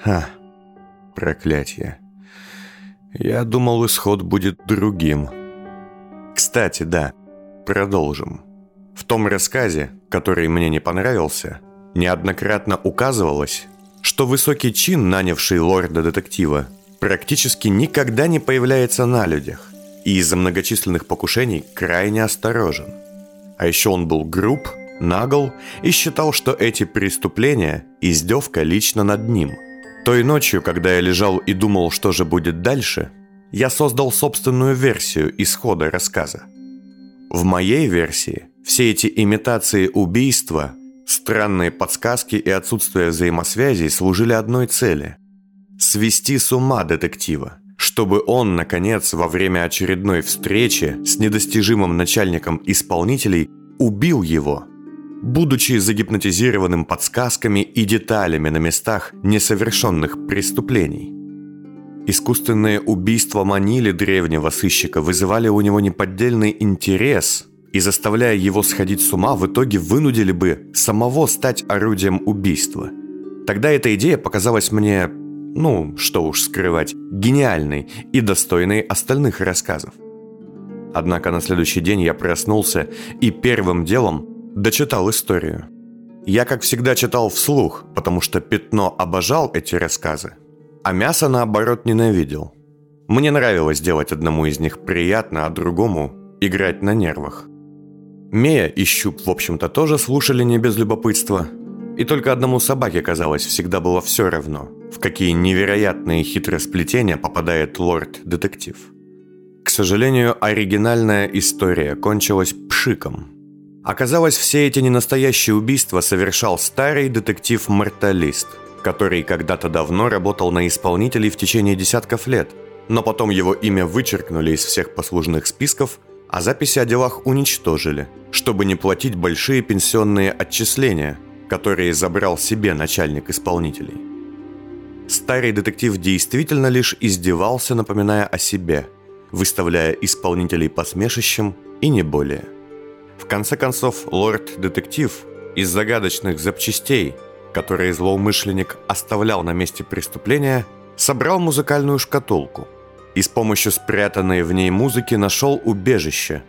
Ха, проклятие. Я думал, исход будет другим. Кстати, да, продолжим. В том рассказе, который мне не понравился, неоднократно указывалось, что высокий чин, нанявший лорда-детектива, практически никогда не появляется на людях и из-за многочисленных покушений крайне осторожен. А еще он был груб, нагл и считал, что эти преступления – издевка лично над ним. Той ночью, когда я лежал и думал, что же будет дальше, я создал собственную версию исхода рассказа. В моей версии все эти имитации убийства, странные подсказки и отсутствие взаимосвязей служили одной цели – свести с ума детектива, чтобы он, наконец, во время очередной встречи с недостижимым начальником исполнителей убил его – будучи загипнотизированным подсказками и деталями на местах несовершенных преступлений. Искусственные убийства манили древнего сыщика, вызывали у него неподдельный интерес и, заставляя его сходить с ума, в итоге вынудили бы самого стать орудием убийства. Тогда эта идея показалась мне, ну, что уж скрывать, гениальной и достойной остальных рассказов. Однако на следующий день я проснулся и первым делом дочитал историю. Я, как всегда, читал вслух, потому что Пятно обожал эти рассказы, а Мясо, наоборот, ненавидел. Мне нравилось делать одному из них приятно, а другому – играть на нервах. Мея и Щуп, в общем-то, тоже слушали не без любопытства. И только одному собаке, казалось, всегда было все равно, в какие невероятные хитросплетения попадает лорд-детектив. К сожалению, оригинальная история кончилась пшиком – Оказалось, все эти ненастоящие убийства совершал старый детектив-морталист, который когда-то давно работал на исполнителей в течение десятков лет, но потом его имя вычеркнули из всех послужных списков, а записи о делах уничтожили, чтобы не платить большие пенсионные отчисления, которые забрал себе начальник исполнителей. Старый детектив действительно лишь издевался, напоминая о себе, выставляя исполнителей посмешищем и не более – в конце концов, лорд-детектив из загадочных запчастей, которые злоумышленник оставлял на месте преступления, собрал музыкальную шкатулку и с помощью спрятанной в ней музыки нашел убежище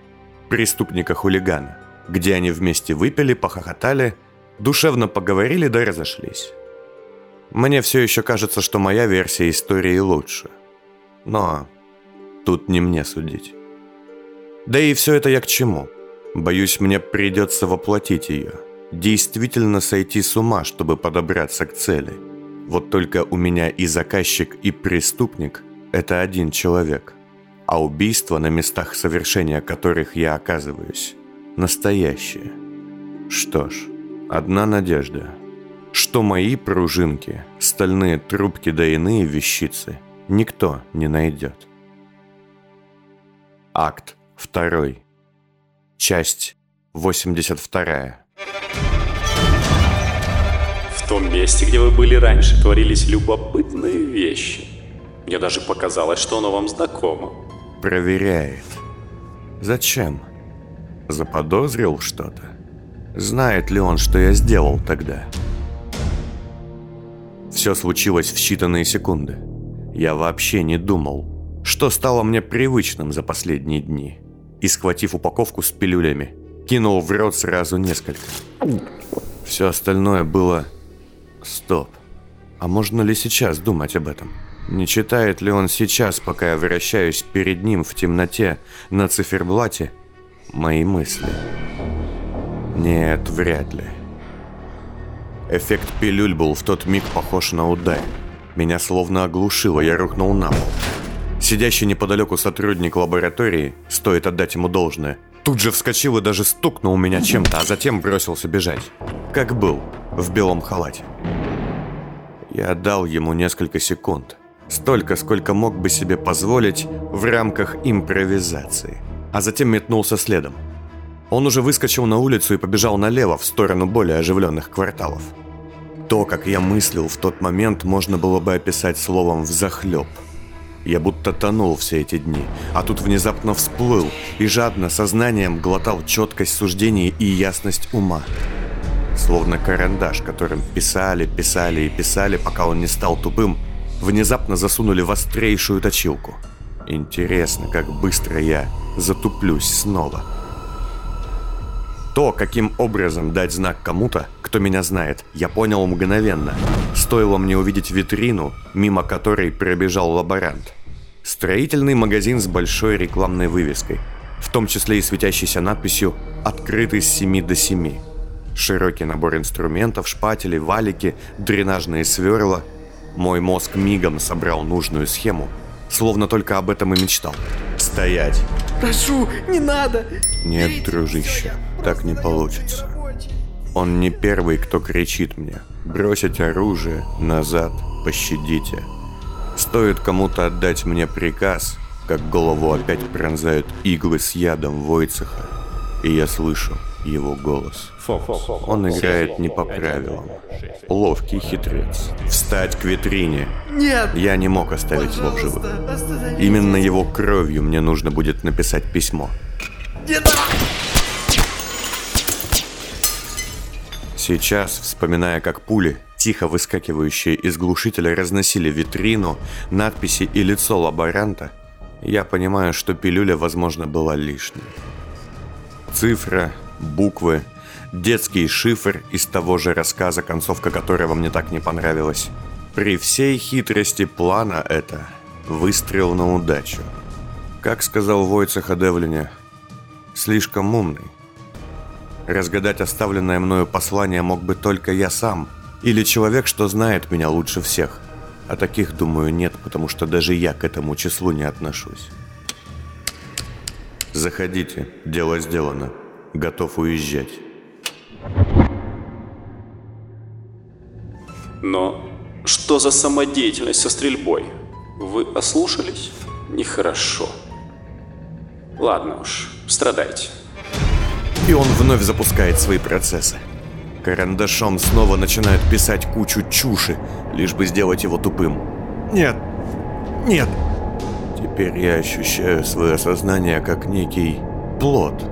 преступника-хулигана, где они вместе выпили, похохотали, душевно поговорили да разошлись. Мне все еще кажется, что моя версия истории лучше. Но тут не мне судить. Да и все это я к чему – Боюсь, мне придется воплотить ее. Действительно сойти с ума, чтобы подобраться к цели. Вот только у меня и заказчик, и преступник – это один человек. А убийства, на местах совершения которых я оказываюсь, настоящие. Что ж, одна надежда. Что мои пружинки, стальные трубки да иные вещицы никто не найдет. Акт второй. Часть 82. В том месте, где вы были раньше, творились любопытные вещи. Мне даже показалось, что оно вам знакомо. Проверяет. Зачем? Заподозрил что-то? Знает ли он, что я сделал тогда? Все случилось в считанные секунды. Я вообще не думал, что стало мне привычным за последние дни и, схватив упаковку с пилюлями, кинул в рот сразу несколько. Все остальное было... Стоп. А можно ли сейчас думать об этом? Не читает ли он сейчас, пока я вращаюсь перед ним в темноте на циферблате, мои мысли? Нет, вряд ли. Эффект пилюль был в тот миг похож на удар. Меня словно оглушило, я рухнул на пол. Сидящий неподалеку сотрудник лаборатории, стоит отдать ему должное, тут же вскочил и даже стукнул меня чем-то, а затем бросился бежать. Как был, в белом халате. Я дал ему несколько секунд. Столько, сколько мог бы себе позволить в рамках импровизации. А затем метнулся следом. Он уже выскочил на улицу и побежал налево, в сторону более оживленных кварталов. То, как я мыслил в тот момент, можно было бы описать словом «взахлеб». Я будто тонул все эти дни, а тут внезапно всплыл и жадно сознанием глотал четкость суждений и ясность ума. словно карандаш, которым писали, писали и писали, пока он не стал тупым, внезапно засунули в острейшую точилку. Интересно, как быстро я затуплюсь снова. То, каким образом дать знак кому-то, кто меня знает, я понял мгновенно. Стоило мне увидеть витрину, мимо которой пробежал лаборант. Строительный магазин с большой рекламной вывеской, в том числе и светящейся надписью «Открытый с 7 до 7». Широкий набор инструментов, шпатели, валики, дренажные сверла. Мой мозг мигом собрал нужную схему, словно только об этом и мечтал. «Стоять!» Прошу, не надо! Нет, дружище, так не получится. Он не первый, кто кричит мне. Бросить оружие, назад, пощадите. Стоит кому-то отдать мне приказ, как голову опять пронзают иглы с ядом Войцеха, и я слышу его голос. Он играет не по правилам. Ловкий хитрец. Встать к витрине. Нет! Я не мог оставить его в живых. Именно его кровью мне нужно будет написать письмо. Не надо! Сейчас, вспоминая, как пули, тихо выскакивающие из глушителя, разносили витрину, надписи и лицо лаборанта, я понимаю, что пилюля, возможно, была лишней. Цифра, буквы, детский шифр из того же рассказа, концовка которого мне так не понравилась. При всей хитрости плана это выстрел на удачу. Как сказал Войцех о слишком умный. Разгадать оставленное мною послание мог бы только я сам, или человек, что знает меня лучше всех. А таких, думаю, нет, потому что даже я к этому числу не отношусь. Заходите, дело сделано. Готов уезжать. Но что за самодеятельность со стрельбой? Вы ослушались? Нехорошо. Ладно уж, страдайте. И он вновь запускает свои процессы. Карандашом снова начинают писать кучу чуши, лишь бы сделать его тупым. Нет, нет. Теперь я ощущаю свое сознание как некий плод.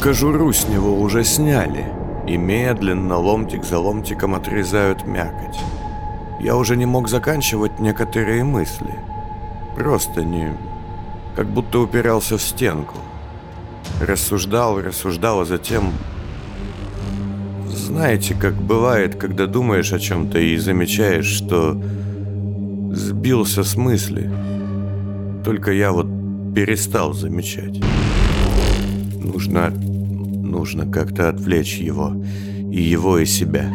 Кожуру с него уже сняли, и медленно, ломтик за ломтиком отрезают мякоть. Я уже не мог заканчивать некоторые мысли. Просто не... как будто упирался в стенку. Рассуждал, рассуждал, а затем... Знаете, как бывает, когда думаешь о чем-то и замечаешь, что сбился с мысли. Только я вот перестал замечать. Нужно... нужно как-то отвлечь его. И его, и себя.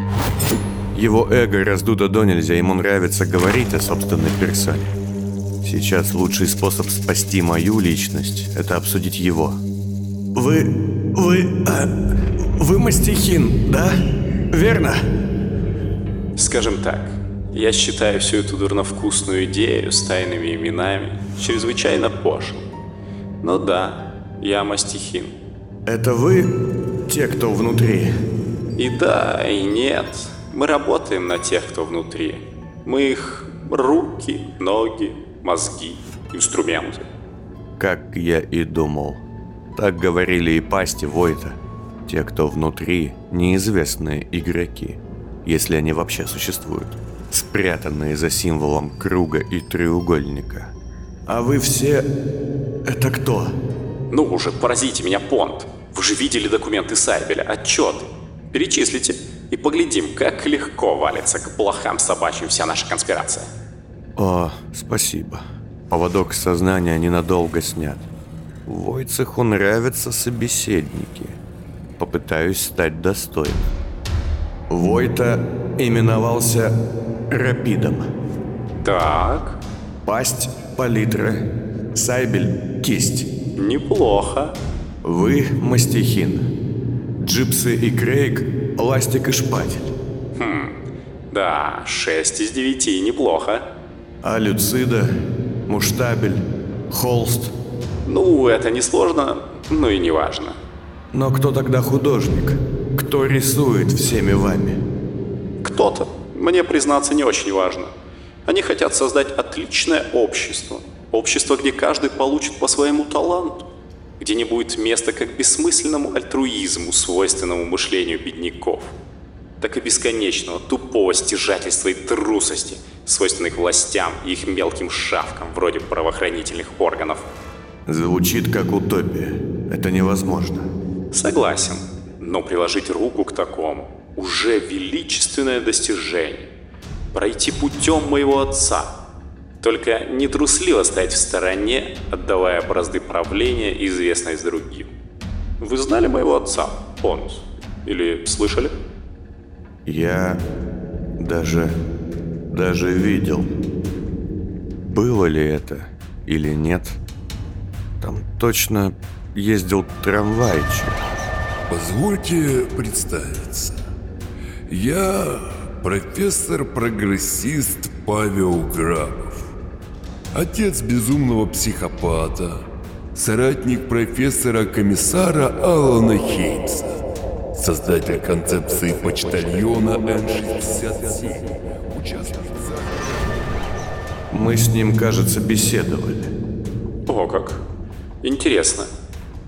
Его эго раздуто до нельзя, ему нравится говорить о собственной персоне. Сейчас лучший способ спасти мою личность – это обсудить его. Вы... вы... А, вы мастихин, да? Верно? Скажем так, я считаю всю эту дурновкусную идею с тайными именами чрезвычайно пошлой. Ну да, я мастихин. Это вы те, кто внутри? И да, и нет. Мы работаем на тех, кто внутри. Мы их руки, ноги, мозги, инструменты. Как я и думал. Так говорили и пасти Войта. Те, кто внутри, неизвестные игроки, если они вообще существуют, спрятанные за символом круга и треугольника. А вы все... это кто? Ну уже, поразите меня, Понт. Вы же видели документы Сайбеля, отчеты. Перечислите и поглядим, как легко валится к плохам собачьим вся наша конспирация. О, спасибо. Поводок сознания ненадолго снят. Войцеху нравятся собеседники. Попытаюсь стать достойным. Войта именовался Рапидом. Так, Пасть – палитра. Сайбель – кисть. неплохо. Вы – мастихин. Джипсы и Крейг – ластик и шпатель. Да, 6 из 9 неплохо. А Люцида, Муштабель, Холст. Ну, это несложно, но и не важно. Но кто тогда художник? Кто рисует всеми вами? Кто-то, мне признаться, не очень важно. Они хотят создать отличное общество. Общество, где каждый получит по своему таланту. Где не будет места как бессмысленному альтруизму, свойственному мышлению бедняков. так и бесконечного тупого стяжательства и трусости, свойственных властям и их мелким шавкам, вроде правоохранительных органов. Звучит как утопия. Это невозможно. Согласен, но приложить руку к такому уже величественное достижение. Пройти путем моего отца. Только не трусливо стоять в стороне, отдавая бразды правления и известность другим. Вы знали моего отца, Понус? Или слышали? Я даже... даже видел. Было ли это или нет? Там точно ездил трамвайчик. Позвольте представиться. Я профессор-прогрессист Павел Грабов. Отец безумного психопата, соратник профессора-комиссара Алана Хеймса, создатель концепции почтальона N67, участвует Мы с ним, кажется, беседовали. О, как. Интересно.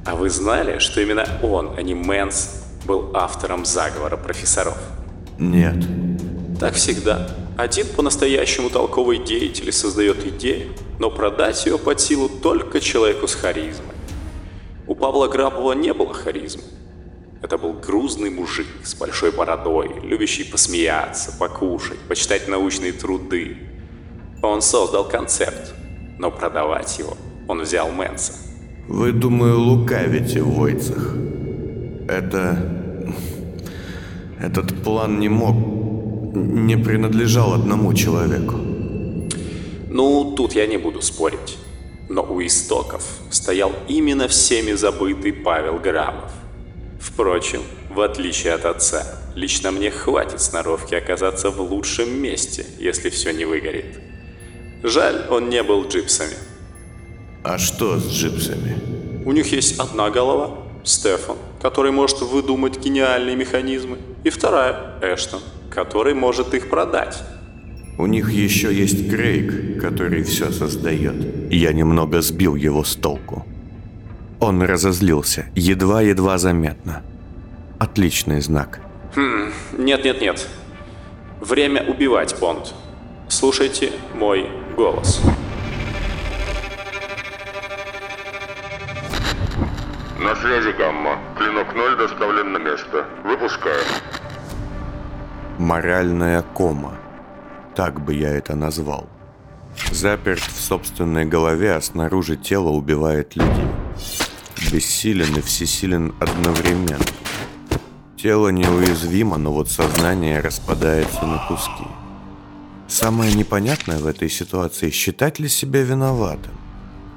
А вы знали, что именно он, а не Мэнс, был автором заговора профессоров? Нет. Так всегда. Один по-настоящему толковый деятель создает идею, но продать ее под силу только человеку с харизмой. У Павла Грабова не было харизмы. Это был грузный мужик с большой бородой, любящий посмеяться, покушать, почитать научные труды. Он создал концепт, но продавать его он взял Мэнса. Вы, думаю, лукавите в Войцах. Это... Этот план не мог... не принадлежал одному человеку. Ну, тут я не буду спорить. Но у истоков стоял именно всеми забытый Павел Грамов. Впрочем, в отличие от отца, лично мне хватит сноровки оказаться в лучшем месте, если все не выгорит. Жаль, он не был джипсами. А что с джипсами? У них есть одна голова, Стефан, который может выдумать гениальные механизмы, и вторая, Эштон, который может их продать. У них еще есть Крейг, который все создает. Я немного сбил его с толку. Он разозлился, едва-едва заметно. Отличный знак. Хм, нет-нет-нет. Время убивать, Бонд. Слушайте мой голос. На связи Гамма. Клинок 0 доставлен на место. Выпускаю. Моральная кома. Так бы я это назвал. Заперт в собственной голове, а снаружи тело убивает людей. Бессилен и всесилен одновременно. Тело неуязвимо, но вот сознание распадается на куски. Самое непонятное в этой ситуации – считать ли себя виноватым?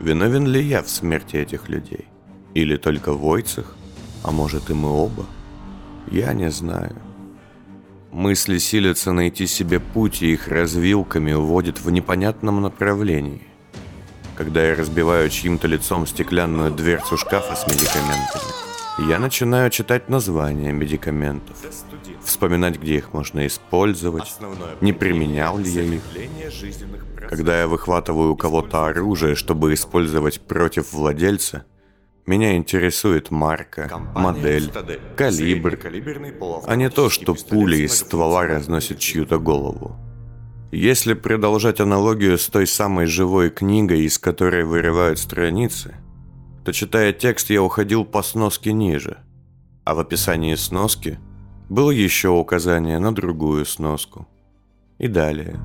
Виновен ли я в смерти этих людей? Или только в Войцах? А может и мы оба? Я не знаю. Мысли силятся найти себе путь, и их развилками уводят в непонятном направлении. Когда я разбиваю чьим-то лицом стеклянную дверцу шкафа с медикаментами, я начинаю читать названия медикаментов, вспоминать, где их можно использовать, не применял ли я их. Когда я выхватываю у кого-то оружие, чтобы использовать против владельца, меня интересует марка, модель, калибр, а не то, что пули из ствола разносят чью-то голову. Если продолжать аналогию с той самой живой книгой, из которой вырывают страницы, то, читая текст, я уходил по сноске ниже, а в описании сноски было еще указание на другую сноску. И далее,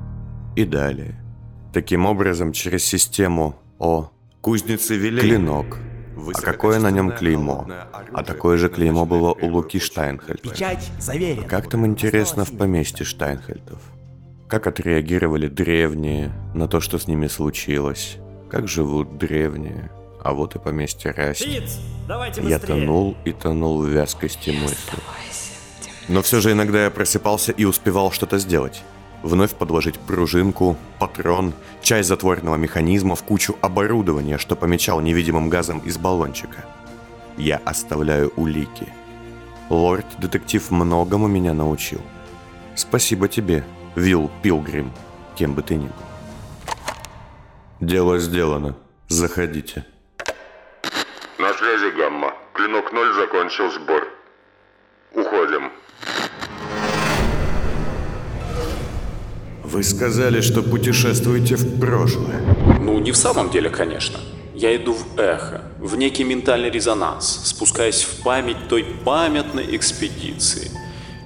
и далее. Таким образом, через систему О, кузницы Вилей, клинок – а какое на нем клеймо? А такое же клеймо было у Луки Штайнхельта. Печать заверена. Как там интересно в поместье Штайнхельтов? Как отреагировали древние на то, что с ними случилось? Как живут древние? А вот и поместье Расти. Я тонул и тонул в вязкости мысли. Но все же иногда я просыпался и успевал что-то сделать вновь подложить пружинку, патрон, часть затворенного механизма в кучу оборудования, что помечал невидимым газом из баллончика. Я оставляю улики. Лорд-детектив многому меня научил. Спасибо тебе, Вилл Пилгрим, кем бы ты ни был. Дело сделано. Заходите. На связи Гамма. Клинок 0 закончил сбор. Уходим. Вы сказали, что путешествуете в прошлое. Ну, не в самом деле, конечно. Я иду в эхо, в некий ментальный резонанс, спускаясь в память той памятной экспедиции.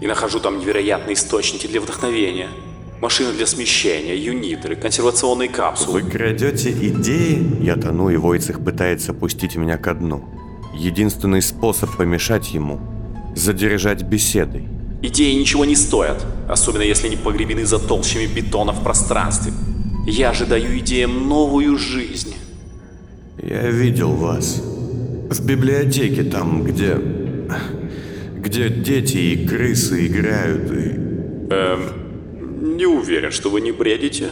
И нахожу там невероятные источники для вдохновения. Машины для смещения, юнитеры, консервационные капсулы. Вы крадете идеи? Я тону, и Войцех пытается пустить меня ко дну. Единственный способ помешать ему – задержать беседой. Идеи ничего не стоят, особенно если они погребены за толщами бетона в пространстве. Я же даю идеям новую жизнь. Я видел вас. В библиотеке там, где... Где дети и крысы играют и... Эм, не уверен, что вы не бредите.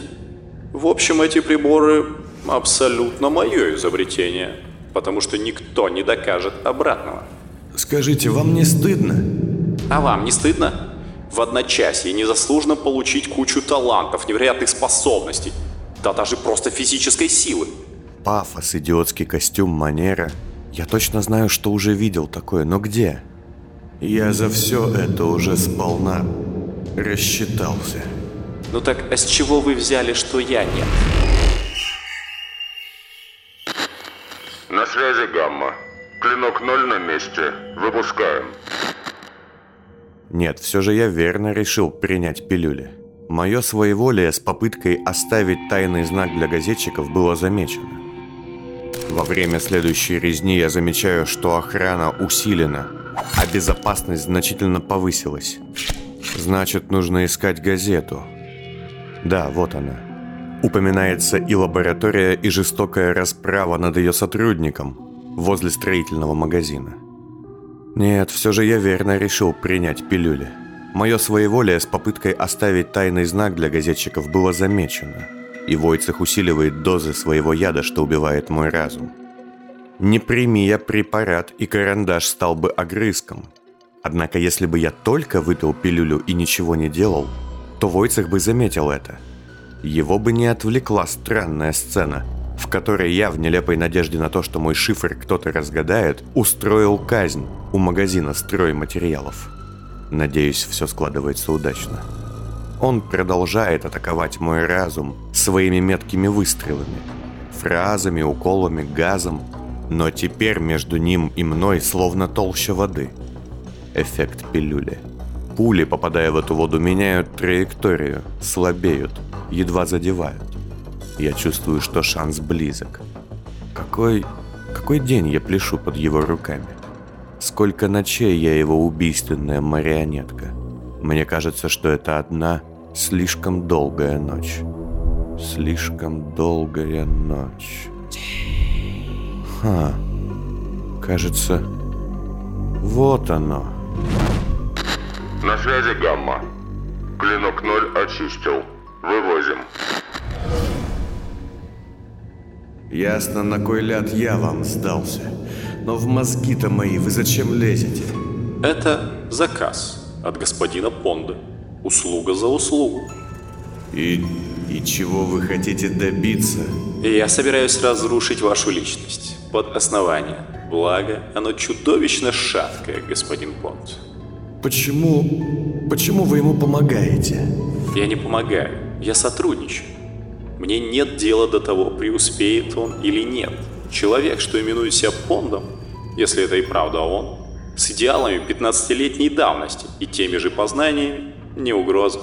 В общем, эти приборы абсолютно мое изобретение, потому что никто не докажет обратного. Скажите, вам не стыдно? А вам не стыдно? В одночасье незаслуженно получить кучу талантов, невероятных способностей, да даже просто физической силы. Пафос, идиотский костюм, манера. Я точно знаю, что уже видел такое, но где? Я за все это уже сполна рассчитался. Ну так а с чего вы взяли, что я нет? На связи Гамма. Клинок ноль на месте. Выпускаем. Нет, все же я верно решил принять пилюли. Мое своеволие с попыткой оставить тайный знак для газетчиков было замечено. Во время следующей резни я замечаю, что охрана усилена, а безопасность значительно повысилась. Значит, нужно искать газету. Да, вот она. Упоминается и лаборатория, и жестокая расправа над ее сотрудником возле строительного магазина. Нет, все же я верно решил принять пилюли. Мое своеволие с попыткой оставить тайный знак для газетчиков было замечено, и Войцех усиливает дозы своего яда, что убивает мой разум. Не прими я препарат, и карандаш стал бы огрызком. Однако, если бы я только выпил пилюлю и ничего не делал, то Войцех бы заметил это. Его бы не отвлекла странная сцена – в которой я, в нелепой надежде на то, что мой шифр кто-то разгадает, устроил казнь у магазина стройматериалов. Надеюсь, все складывается удачно. Он продолжает атаковать мой разум своими меткими выстрелами, фразами, уколами, газом, но теперь между ним и мной словно толща воды. Эффект пилюли. Пули, попадая в эту воду, меняют траекторию, слабеют, едва задевают. Я чувствую, что шанс близок. Какой... какой день я пляшу под его руками? Сколько ночей я его убийственная марионетка? Мне кажется, что это одна слишком долгая ночь. Слишком долгая ночь. Ха. Кажется, вот оно. На связи Гамма. Клинок ноль очистил. Вывозим. Ясно, на кой ляд я вам сдался. Но в мозги-то мои вы зачем лезете? Это заказ от господина Понда. Услуга за услугу. И, и чего вы хотите добиться? Я собираюсь разрушить вашу личность под основание. Благо, оно чудовищно шаткое, господин Понд. Почему... почему вы ему помогаете? Я не помогаю, я сотрудничаю. Мне нет дела до того, преуспеет он или нет. Человек, что именует себя Пондом, если это и правда он, с идеалами 15-летней давности и теми же познаниями, не угроза.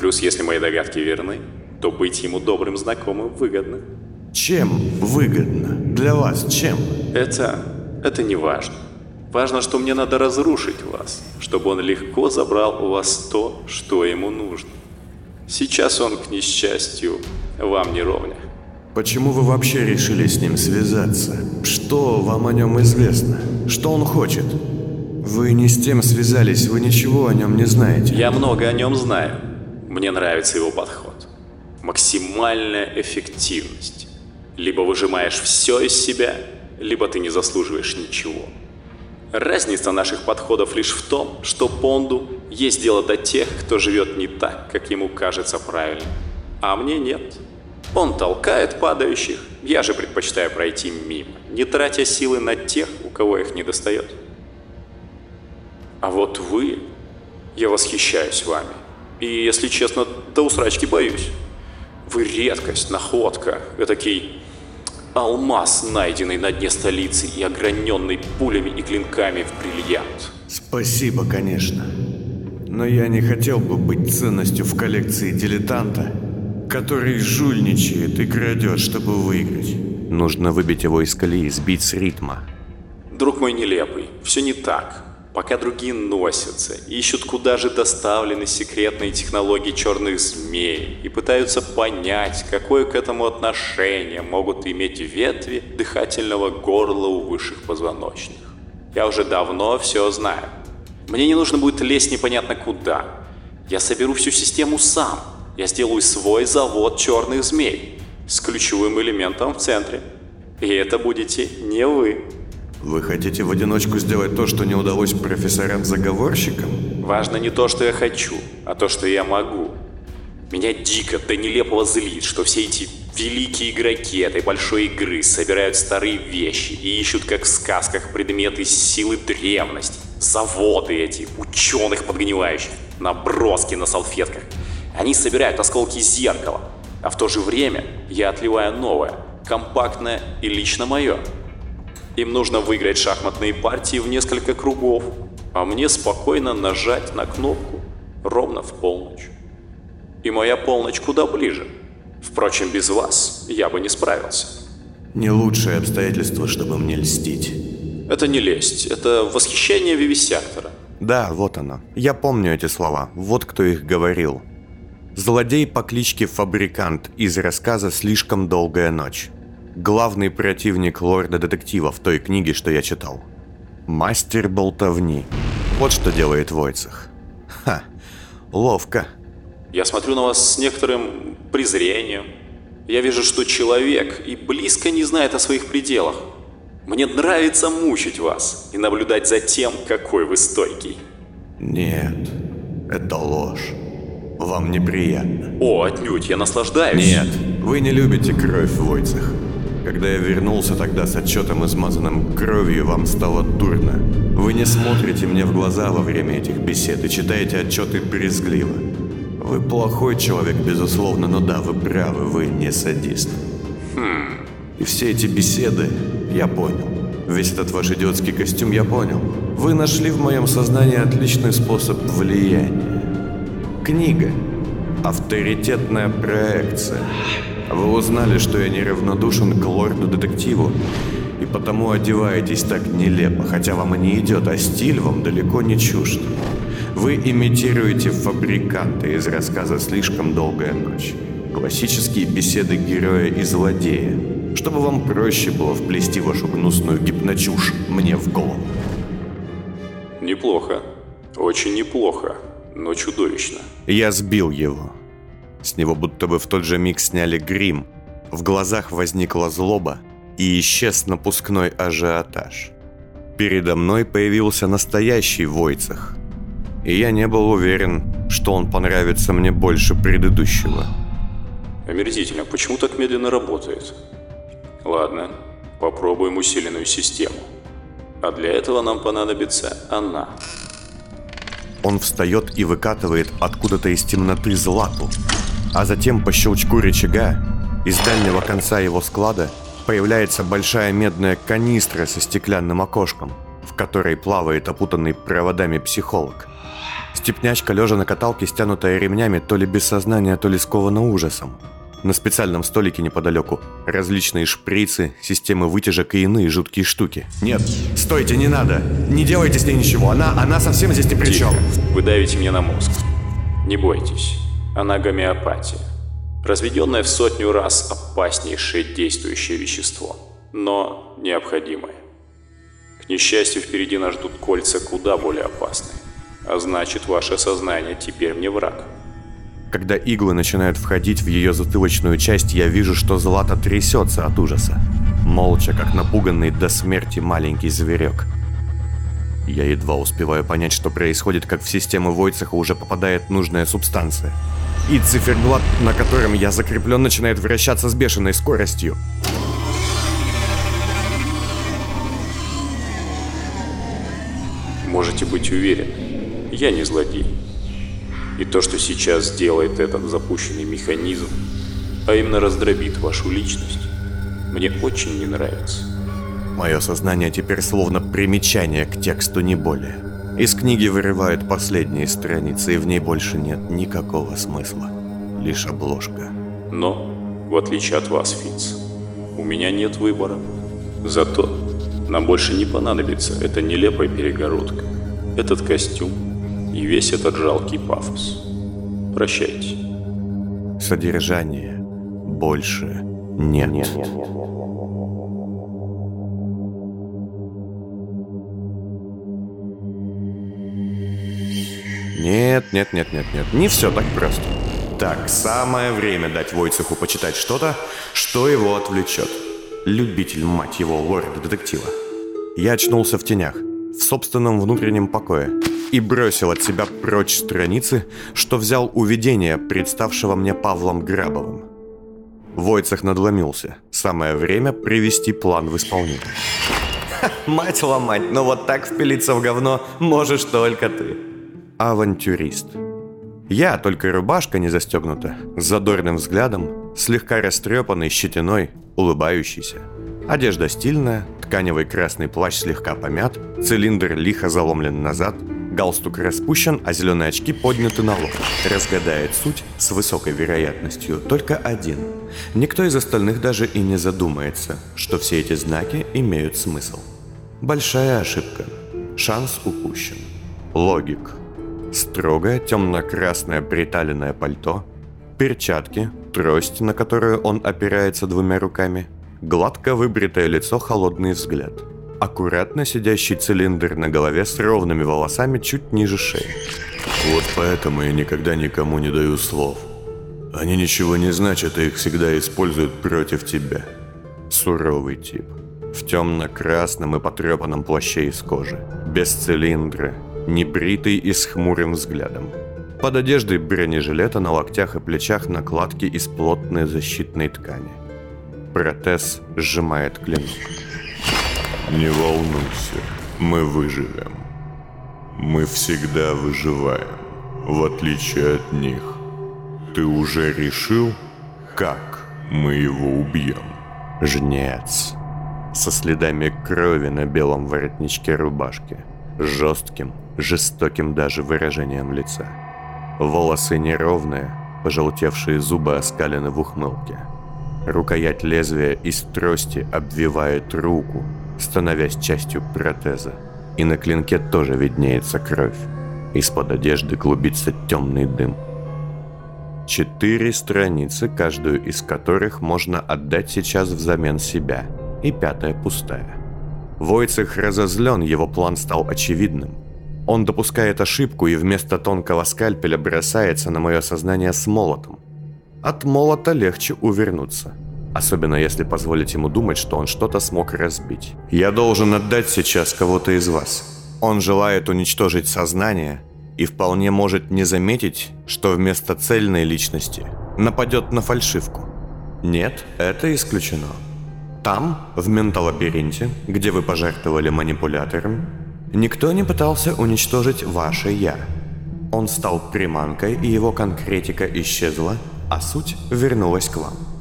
Плюс, если мои догадки верны, то быть ему добрым знакомым выгодно. Чем выгодно? Для вас чем? Это... это не важно. Важно, что мне надо разрушить вас, чтобы он легко забрал у вас то, что ему нужно. Сейчас он, к несчастью, вам не ровня. Почему вы вообще решили с ним связаться? Что вам о нем известно? Что он хочет? Вы не с тем связались, вы ничего о нем не знаете. Я много о нем знаю. Мне нравится его подход. Максимальная эффективность. Либо выжимаешь все из себя, либо ты не заслуживаешь ничего. Разница наших подходов лишь в том, что Понду есть дело до тех, кто живет не так, как ему кажется правильным. А мне нет. Он толкает падающих, я же предпочитаю пройти мимо, не тратя силы на тех, у кого их не достает. А вот вы, я восхищаюсь вами. И, если честно, до усрачки боюсь. Вы редкость, находка, этакий алмаз, найденный на дне столицы и ограненный пулями и клинками в бриллиант. Спасибо, конечно. Но я не хотел бы быть ценностью в коллекции дилетанта, который жульничает и крадет, чтобы выиграть. Нужно выбить его из колеи, сбить с ритма. Друг мой нелепый, все не так. Пока другие носятся, ищут, куда же доставлены секретные технологии черных змей и пытаются понять, какое к этому отношение могут иметь ветви дыхательного горла у высших позвоночных. Я уже давно все знаю. Мне не нужно будет лезть непонятно куда. Я соберу всю систему сам. Я сделаю свой завод черных змей с ключевым элементом в центре. И это будете не вы. Вы хотите в одиночку сделать то, что не удалось профессорам-заговорщикам? Важно не то, что я хочу, а то, что я могу. Меня дико до нелепого злит, что все эти великие игроки этой большой игры собирают старые вещи и ищут, как в сказках, предметы силы древности. Заводы эти, ученых подгнивающих, наброски на салфетках. Они собирают осколки зеркала, а в то же время я отливаю новое, компактное и лично мое. Им нужно выиграть шахматные партии в несколько кругов, а мне спокойно нажать на кнопку ровно в полночь. И моя полночь куда ближе. Впрочем, без вас я бы не справился. Не лучшее обстоятельство, чтобы мне льстить. Это не лесть, это восхищение вивисектора. Да, вот оно. Я помню эти слова. Вот кто их говорил. Злодей по кличке Фабрикант из рассказа «Слишком долгая ночь» главный противник лорда-детектива в той книге, что я читал. Мастер болтовни. Вот что делает Войцех. Ха, ловко. Я смотрю на вас с некоторым презрением. Я вижу, что человек и близко не знает о своих пределах. Мне нравится мучить вас и наблюдать за тем, какой вы стойкий. Нет, это ложь. Вам неприятно. О, отнюдь, я наслаждаюсь. Нет, вы не любите кровь, Войцех. Когда я вернулся тогда с отчетом, измазанным кровью, вам стало дурно. Вы не смотрите мне в глаза во время этих бесед и читаете отчеты брезгливо. Вы плохой человек, безусловно, но да, вы правы, вы не садист. Хм. И все эти беседы я понял. Весь этот ваш идиотский костюм я понял. Вы нашли в моем сознании отличный способ влияния. Книга. Авторитетная проекция. Вы узнали, что я неравнодушен к лорду-детективу, и потому одеваетесь так нелепо, хотя вам и не идет, а стиль вам далеко не чужд. Вы имитируете фабриканта из рассказа «Слишком долгая ночь». Классические беседы героя и злодея, чтобы вам проще было вплести вашу гнусную гипночушь мне в голову. Неплохо. Очень неплохо, но чудовищно. Я сбил его. С него будто бы в тот же миг сняли грим. В глазах возникла злоба и исчез напускной ажиотаж. Передо мной появился настоящий Войцах. И я не был уверен, что он понравится мне больше предыдущего. Омерзительно, почему так медленно работает? Ладно, попробуем усиленную систему. А для этого нам понадобится она. Он встает и выкатывает откуда-то из темноты злату, а затем по щелчку рычага из дальнего конца его склада появляется большая медная канистра со стеклянным окошком, в которой плавает опутанный проводами психолог. Степнячка, лежа на каталке, стянутая ремнями, то ли без сознания, то ли скована ужасом. На специальном столике неподалеку различные шприцы, системы вытяжек и иные жуткие штуки. Нет, стойте, не надо! Не делайте с ней ничего, она, она совсем здесь ни при чем. Вы давите мне на мозг. Не бойтесь. Она гомеопатия. Разведенное в сотню раз опаснейшее действующее вещество, но необходимое. К несчастью, впереди нас ждут кольца куда более опасные. А значит, ваше сознание теперь мне враг. Когда иглы начинают входить в ее затылочную часть, я вижу, что Злата трясется от ужаса. Молча, как напуганный до смерти маленький зверек. Я едва успеваю понять, что происходит, как в систему Войцеха уже попадает нужная субстанция и циферблат, на котором я закреплен, начинает вращаться с бешеной скоростью. Можете быть уверены, я не злодей. И то, что сейчас делает этот запущенный механизм, а именно раздробит вашу личность, мне очень не нравится. Мое сознание теперь словно примечание к тексту, не более. Из книги вырывают последние страницы, и в ней больше нет никакого смысла. Лишь обложка. Но, в отличие от вас, Фиц, у меня нет выбора. Зато нам больше не понадобится эта нелепая перегородка, этот костюм и весь этот жалкий пафос. Прощайте. Содержание больше нет. нет, нет, нет. Нет, нет, нет, нет, нет, не все так просто. Так, самое время дать Войцеху почитать что-то, что его отвлечет. Любитель, мать его, лорда-детектива. Я очнулся в тенях, в собственном внутреннем покое, и бросил от себя прочь страницы, что взял у видения, представшего мне Павлом Грабовым. Войцех надломился. Самое время привести план в исполнение. мать ломать, но вот так впилиться в говно можешь только ты. Авантюрист. Я, только рубашка не застегнута, с задорным взглядом, слегка растрепанный, щетиной, улыбающийся. Одежда стильная, тканевый красный плащ слегка помят, цилиндр лихо заломлен назад, галстук распущен, а зеленые очки подняты на лоб. Разгадает суть с высокой вероятностью только один. Никто из остальных даже и не задумается, что все эти знаки имеют смысл. Большая ошибка. Шанс упущен. Логик. Строгое темно-красное приталенное пальто, перчатки, трость, на которую он опирается двумя руками, гладко выбритое лицо, холодный взгляд. Аккуратно сидящий цилиндр на голове с ровными волосами чуть ниже шеи. Вот поэтому я никогда никому не даю слов. Они ничего не значат, и их всегда используют против тебя. Суровый тип. В темно-красном и потрепанном плаще из кожи. Без цилиндра, небритый и с хмурым взглядом. Под одеждой бронежилета на локтях и плечах накладки из плотной защитной ткани. Протез сжимает клинок. Не волнуйся, мы выживем. Мы всегда выживаем, в отличие от них. Ты уже решил, как мы его убьем? Жнец. Со следами крови на белом воротничке рубашки. Жестким, жестоким даже выражением лица. Волосы неровные, пожелтевшие зубы оскалены в ухмылке. Рукоять лезвия из трости обвивает руку, становясь частью протеза. И на клинке тоже виднеется кровь. Из-под одежды клубится темный дым. Четыре страницы, каждую из которых можно отдать сейчас взамен себя, и пятая пустая. Войцех разозлен, его план стал очевидным – он допускает ошибку и вместо тонкого скальпеля бросается на мое сознание с молотом. От молота легче увернуться. Особенно если позволить ему думать, что он что-то смог разбить. Я должен отдать сейчас кого-то из вас. Он желает уничтожить сознание и вполне может не заметить, что вместо цельной личности нападет на фальшивку. Нет, это исключено. Там, в менталабиринте, где вы пожертвовали манипулятором, Никто не пытался уничтожить ваше «я». Он стал приманкой, и его конкретика исчезла, а суть вернулась к вам.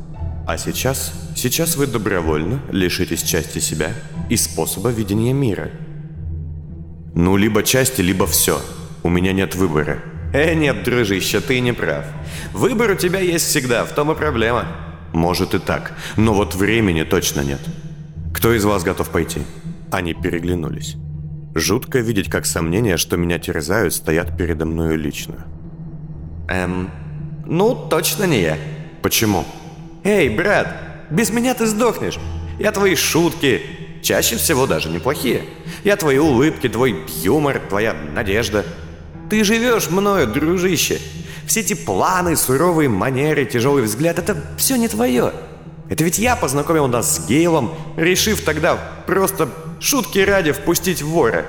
А сейчас, сейчас вы добровольно лишитесь части себя и способа видения мира. Ну, либо части, либо все. У меня нет выбора. Э, нет, дружище, ты не прав. Выбор у тебя есть всегда, в том и проблема. Может и так, но вот времени точно нет. Кто из вас готов пойти? Они переглянулись. Жутко видеть, как сомнения, что меня терзают, стоят передо мною лично. Эм, ну, точно не я. Почему? Эй, брат, без меня ты сдохнешь. Я твои шутки, чаще всего даже неплохие. Я твои улыбки, твой юмор, твоя надежда. Ты живешь мною, дружище. Все эти планы, суровые манеры, тяжелый взгляд, это все не твое. Это ведь я познакомил нас с Гейлом, решив тогда просто шутки ради впустить вора.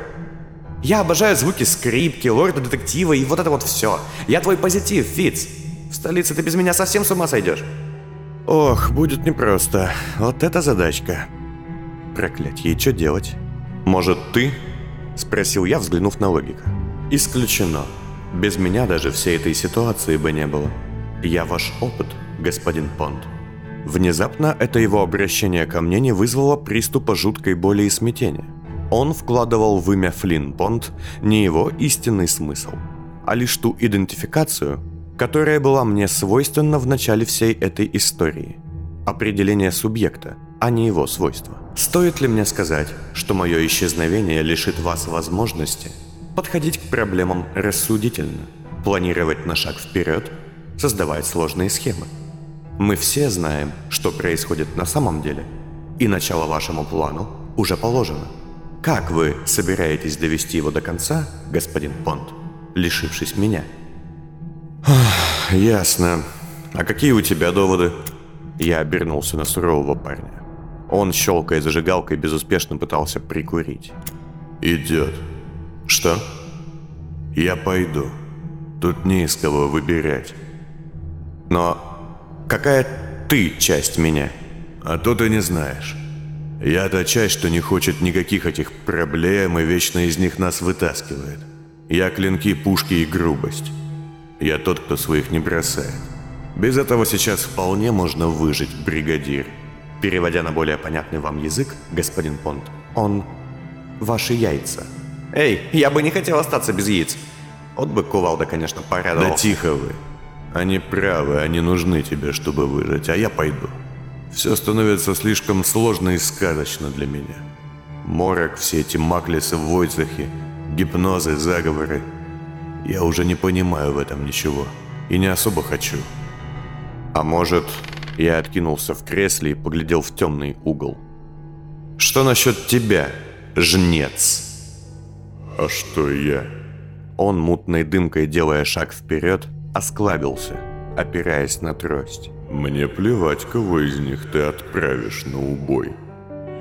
Я обожаю звуки скрипки, лорда-детектива и вот это вот все. Я твой позитив, Фиц. В столице ты без меня совсем с ума сойдешь. Ох, будет непросто. Вот это задачка. Проклятье, и что делать? Может, ты? Спросил я, взглянув на логика. Исключено. Без меня даже всей этой ситуации бы не было. Я ваш опыт, господин Понт. Внезапно это его обращение ко мне не вызвало приступа жуткой боли и смятения. Он вкладывал в имя Флинн Понт не его истинный смысл, а лишь ту идентификацию, которая была мне свойственна в начале всей этой истории. Определение субъекта, а не его свойства. Стоит ли мне сказать, что мое исчезновение лишит вас возможности подходить к проблемам рассудительно, планировать на шаг вперед, создавать сложные схемы? Мы все знаем, что происходит на самом деле, и начало вашему плану уже положено. Как вы собираетесь довести его до конца, господин Понт, лишившись меня? Ясно. А какие у тебя доводы? Я обернулся на сурового парня. Он, щелкая зажигалкой, безуспешно пытался прикурить. Идет. Что? Я пойду. Тут не из кого выбирать. Но какая ты часть меня? А то ты не знаешь. Я та часть, что не хочет никаких этих проблем и вечно из них нас вытаскивает. Я клинки, пушки и грубость. Я тот, кто своих не бросает. Без этого сейчас вполне можно выжить, бригадир. Переводя на более понятный вам язык, господин Понт, он ваши яйца. Эй, я бы не хотел остаться без яиц. Вот бы кувалда, конечно, порадовался. Да тихо вы. Они правы, они нужны тебе, чтобы выжить, а я пойду. Все становится слишком сложно и сказочно для меня. Морок, все эти маклисы в Войцехе, гипнозы, заговоры. Я уже не понимаю в этом ничего. И не особо хочу. А может, я откинулся в кресле и поглядел в темный угол. Что насчет тебя, жнец? А что я? Он, мутной дымкой делая шаг вперед, осклабился, опираясь на трость. Мне плевать, кого из них ты отправишь на убой.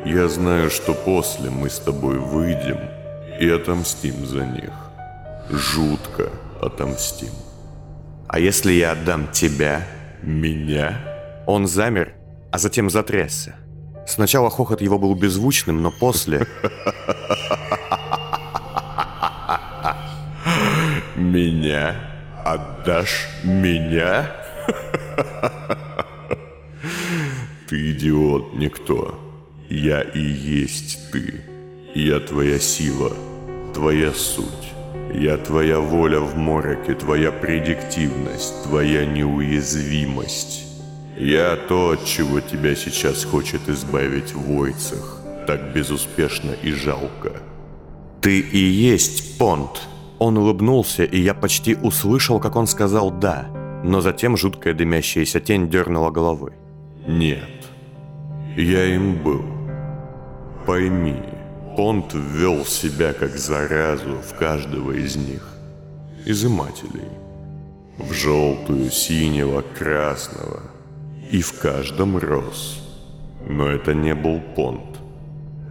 Я знаю, что после мы с тобой выйдем и отомстим за них. Жутко отомстим. А если я отдам тебя? Меня? Он замер, а затем затрясся. Сначала хохот его был беззвучным, но после... Меня? Отдашь меня? Ты идиот, никто. Я и есть ты. Я твоя сила, твоя суть. Я твоя воля в мороке, твоя предиктивность, твоя неуязвимость. Я то, от чего тебя сейчас хочет избавить Войцах, так безуспешно и жалко. Ты и есть Понт. Он улыбнулся, и я почти услышал, как он сказал «да», но затем жуткая дымящаяся тень дернула головой. Нет, я им был. Пойми, Понт ввел себя как заразу в каждого из них. Изымателей. В желтую, синего, красного. И в каждом рос. Но это не был Понт.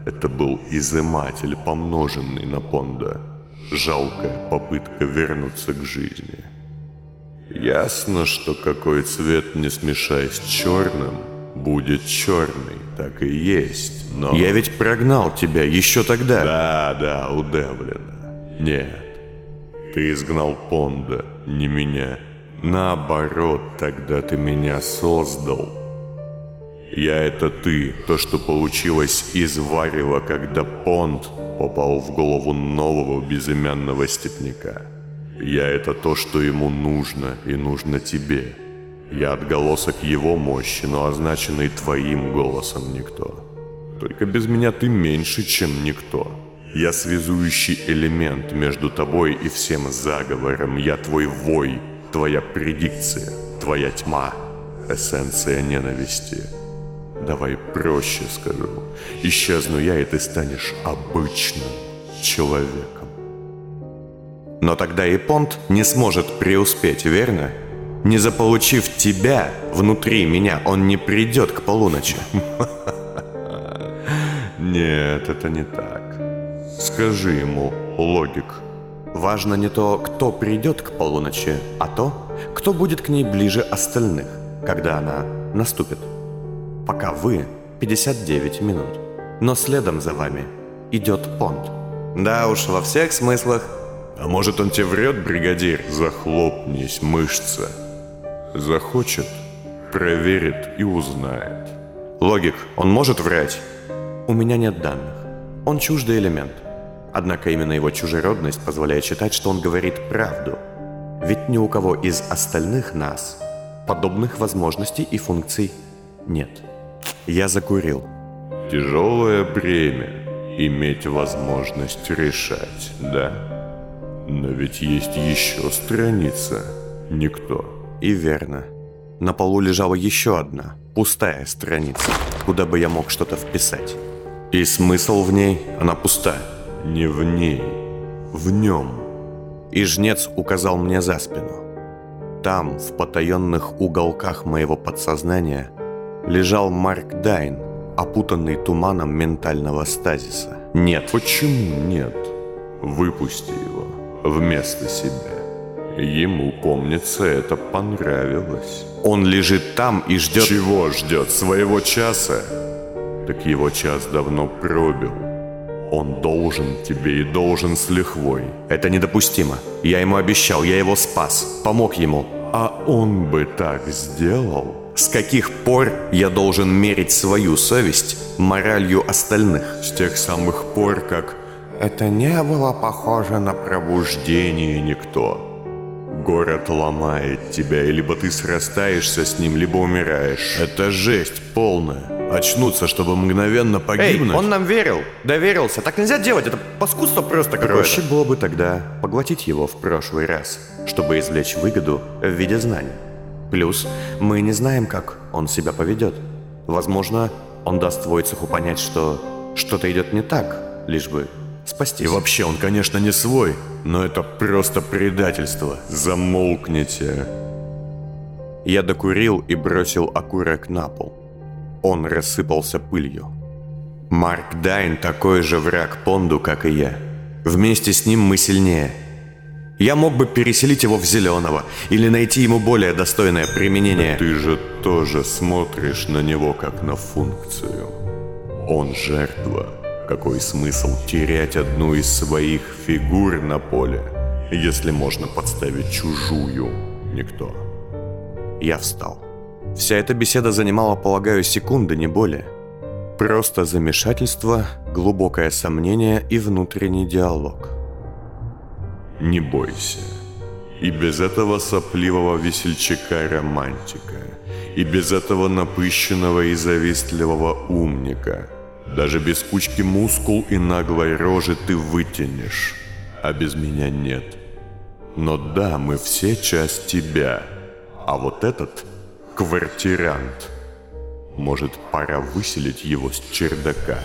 Это был изыматель, помноженный на Понда. Жалкая попытка вернуться к жизни. Ясно, что какой цвет не смешай с черным, будет черный, так и есть, но... Я ведь прогнал тебя еще тогда. Да, да, удавлено. Нет, ты изгнал Понда, не меня. Наоборот, тогда ты меня создал. Я это ты, то, что получилось из варева, когда Понд попал в голову нового безымянного степняка. Я это то, что ему нужно и нужно тебе. Я отголосок его мощи, но означенный твоим голосом никто. Только без меня ты меньше, чем никто. Я связующий элемент между тобой и всем заговором. Я твой вой, твоя предикция, твоя тьма, эссенция ненависти. Давай проще скажу. Исчезну я, и ты станешь обычным человеком. Но тогда и Понт не сможет преуспеть, верно? Не заполучив тебя внутри меня, он не придет к полуночи. Нет, это не так. Скажи ему, логик. Важно не то, кто придет к полуночи, а то, кто будет к ней ближе остальных, когда она наступит. Пока вы 59 минут, но следом за вами идет Понт. Да уж, во всех смыслах А может он тебе врет, бригадир? Захлопнись, мышца. Захочет, проверит и узнает. Логик, он может врать? У меня нет данных. Он чуждый элемент. Однако именно его чужеродность позволяет считать, что он говорит правду. Ведь ни у кого из остальных нас подобных возможностей и функций нет. Я закурил. Тяжелое бремя иметь возможность решать, да? Но ведь есть еще страница. Никто. И верно. На полу лежала еще одна, пустая страница, куда бы я мог что-то вписать. И смысл в ней, она пуста. Не в ней, в нем. И жнец указал мне за спину. Там, в потаенных уголках моего подсознания, лежал Марк Дайн, опутанный туманом ментального стазиса. Нет. Почему нет? Выпусти его вместо себя. Ему, помнится, это понравилось. Он лежит там и ждет... Чего ждет? Своего часа? Так его час давно пробил. Он должен тебе и должен с лихвой. Это недопустимо. Я ему обещал, я его спас, помог ему. А он бы так сделал? С каких пор я должен мерить свою совесть моралью остальных? С тех самых пор, как... Это не было похоже на пробуждение никто. Город ломает тебя, и либо ты срастаешься с ним, либо умираешь. Это жесть полная. Очнуться, чтобы мгновенно погибнуть. Эй, он нам верил, доверился. Так нельзя делать, это паскудство просто какое-то. Проще было бы тогда поглотить его в прошлый раз, чтобы извлечь выгоду в виде знаний. Плюс мы не знаем, как он себя поведет. Возможно, он даст Войцеху понять, что что-то идет не так, лишь бы спасти. И вообще, он, конечно, не свой, но это просто предательство. Замолкните. Я докурил и бросил окурок на пол. Он рассыпался пылью. Марк Дайн такой же враг Понду, как и я. Вместе с ним мы сильнее. Я мог бы переселить его в Зеленого или найти ему более достойное применение. Но ты же тоже смотришь на него как на функцию. Он жертва. Какой смысл терять одну из своих фигур на поле, если можно подставить чужую? Никто. Я встал. Вся эта беседа занимала, полагаю, секунды, не более. Просто замешательство, глубокое сомнение и внутренний диалог. Не бойся. И без этого сопливого весельчака-романтика, и без этого напыщенного и завистливого умника, даже без кучки мускул и наглой рожи ты вытянешь, а без меня нет. Но да, мы все часть тебя, а вот этот квартирант. Может, пора выселить его с чердака.